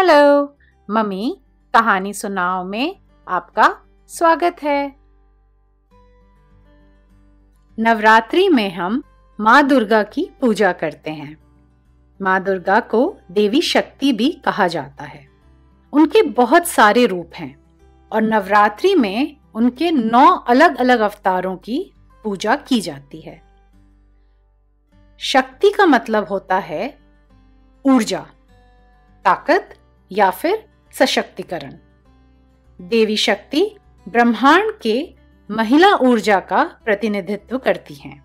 Hello, mummy, कहानी सुनाओ में आपका स्वागत है। नवरात्रि में हम माँ दुर्गा की पूजा करते हैं। माँ दुर्गा को देवी शक्ति भी कहा जाता है। उनके बहुत सारे रूप हैं और नवरात्रि में उनके नौ अलग अलग अवतारों की पूजा की जाती है। शक्ति का मतलब होता है ऊर्जा, ताकत या फिर सशक्तिकरण। देवी शक्ति ब्रह्मांड के महिला ऊर्जा का प्रतिनिधित्व करती हैं।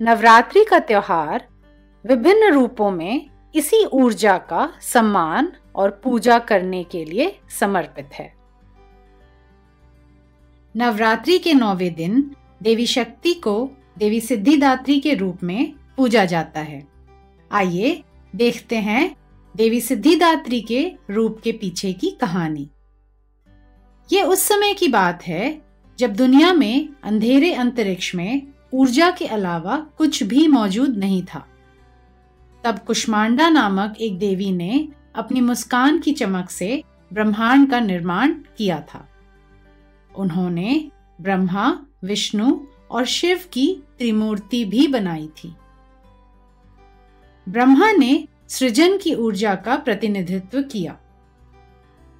नवरात्रि का त्योहार विभिन्न रूपों में इसी ऊर्जा का सम्मान और पूजा करने के लिए समर्पित है। नवरात्रि के नौवे दिन देवी शक्ति को देवी सिद्धिदात्री के रूप में पूजा जाता है। आइए देखते हैं देवी सिद्धिदात्री के रूप के पीछे की कहानी। ये उस समय की बात है, जब दुनिया में अंधेरे अंतरिक्ष में ऊर्जा के अलावा कुछ भी मौजूद नहीं था। तब कुष्मांडा नामक एक देवी ने अपनी मुस्कान की चमक से ब्रह्मांड का निर्माण किया था। उन्होंने ब्रह्मा, विष्णु और शिव की त्रिमूर्ति भी बनाई थी। ब्रह्मा ने सृजन की ऊर्जा का प्रतिनिधित्व किया।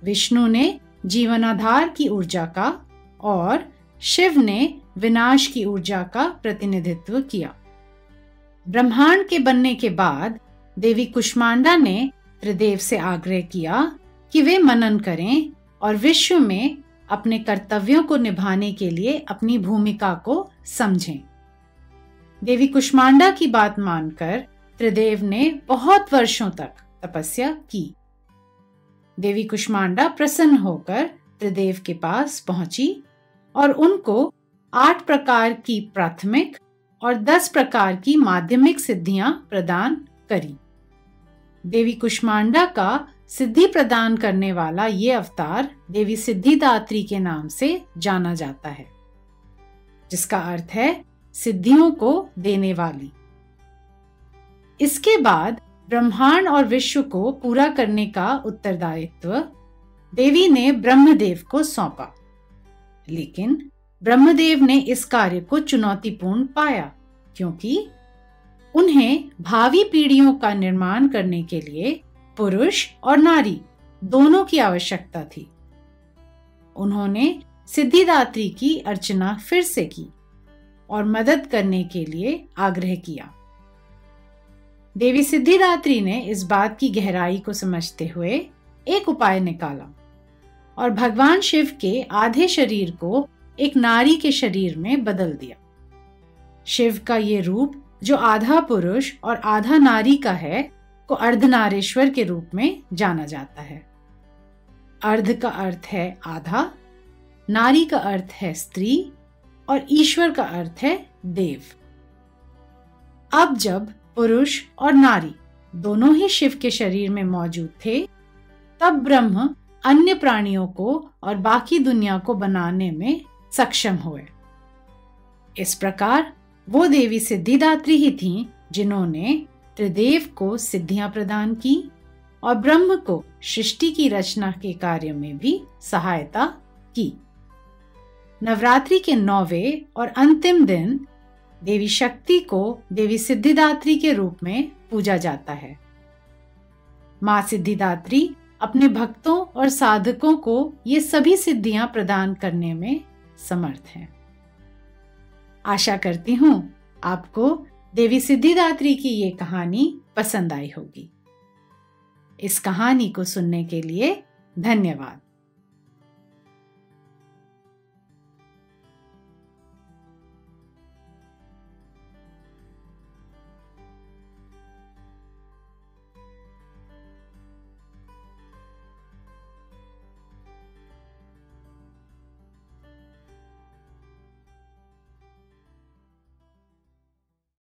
विष्णु ने जीवनाधार की ऊर्जा का और शिव ने विनाश की ऊर्जा का प्रतिनिधित्व किया। ब्रह्मांड के बनने के बाद देवी कुष्मांडा ने त्रिदेव से आग्रह किया कि वे मनन करें और विश्व में अपने कर्तव्यों को निभाने के लिए अपनी भूमिका को समझें। देवी कुष्मांडा की बात मानकर त्रिदेव ने बहुत वर्षों तक तपस्या की। देवी कुष्मांडा प्रसन्न होकर त्रिदेव के पास पहुँची और उनको आठ प्रकार की प्राथमिक और दस प्रकार की माध्यमिक सिद्धियाँ प्रदान करी। देवी कुष्मांडा का सिद्धि प्रदान करने वाला ये अवतार देवी सिद्धिदात्री के नाम से जाना जाता है, जिसका अर्थ है सिद्धियों को देने वाली। इसके बाद ब्रह्मांड और विश्व को पूरा करने का उत्तरदायित्व देवी ने ब्रह्मदेव को सौंपा। लेकिन ब्रह्मदेव ने इस कार्य को चुनौतीपूर्ण पाया, क्योंकि उन्हें भावी पीढ़ियों का निर्माण करने के लिए पुरुष और नारी दोनों की आवश्यकता थी। उन्होंने सिद्धिदात्री की अर्चना फिर से की और मदद करने के लिए आग्रह किया। देवी सिद्धिदात्री ने इस बात की गहराई को समझते हुए एक उपाय निकाला और भगवान शिव के आधे शरीर को एक नारी के शरीर में बदल दिया। शिव का ये रूप, जो आधा पुरुष और आधा नारी का है, को अर्धनारेश्वर के रूप में जाना जाता है। अर्ध का अर्थ है आधा, नारी का अर्थ है स्त्री, और ईश्वर का अर्थ है देव। अब जब पुरुष और नारी दोनों ही शिव के शरीर में मौजूद थे, तब ब्रह्म अन्य प्राणियों को और बाकी दुनिया को बनाने में सक्षम हुए। इस प्रकार वो देवी सिद्धिदात्री ही थीं, जिन्होंने त्रिदेव को सिद्धियाँ प्रदान की और ब्रह्म को सृष्टि की रचना के कार्य में भी सहायता की। नवरात्रि के नौवे और अंतिम दिन देवी शक्ति को देवी सिद्धिदात्री के रूप में पूजा जाता है। माँ सिद्धिदात्री अपने भक्तों और साधकों को ये सभी सिद्धियाँ प्रदान करने में समर्थ हैं। आशा करती हूँ आपको देवी सिद्धिदात्री की ये कहानी पसंद आई होगी। इस कहानी को सुनने के लिए धन्यवाद।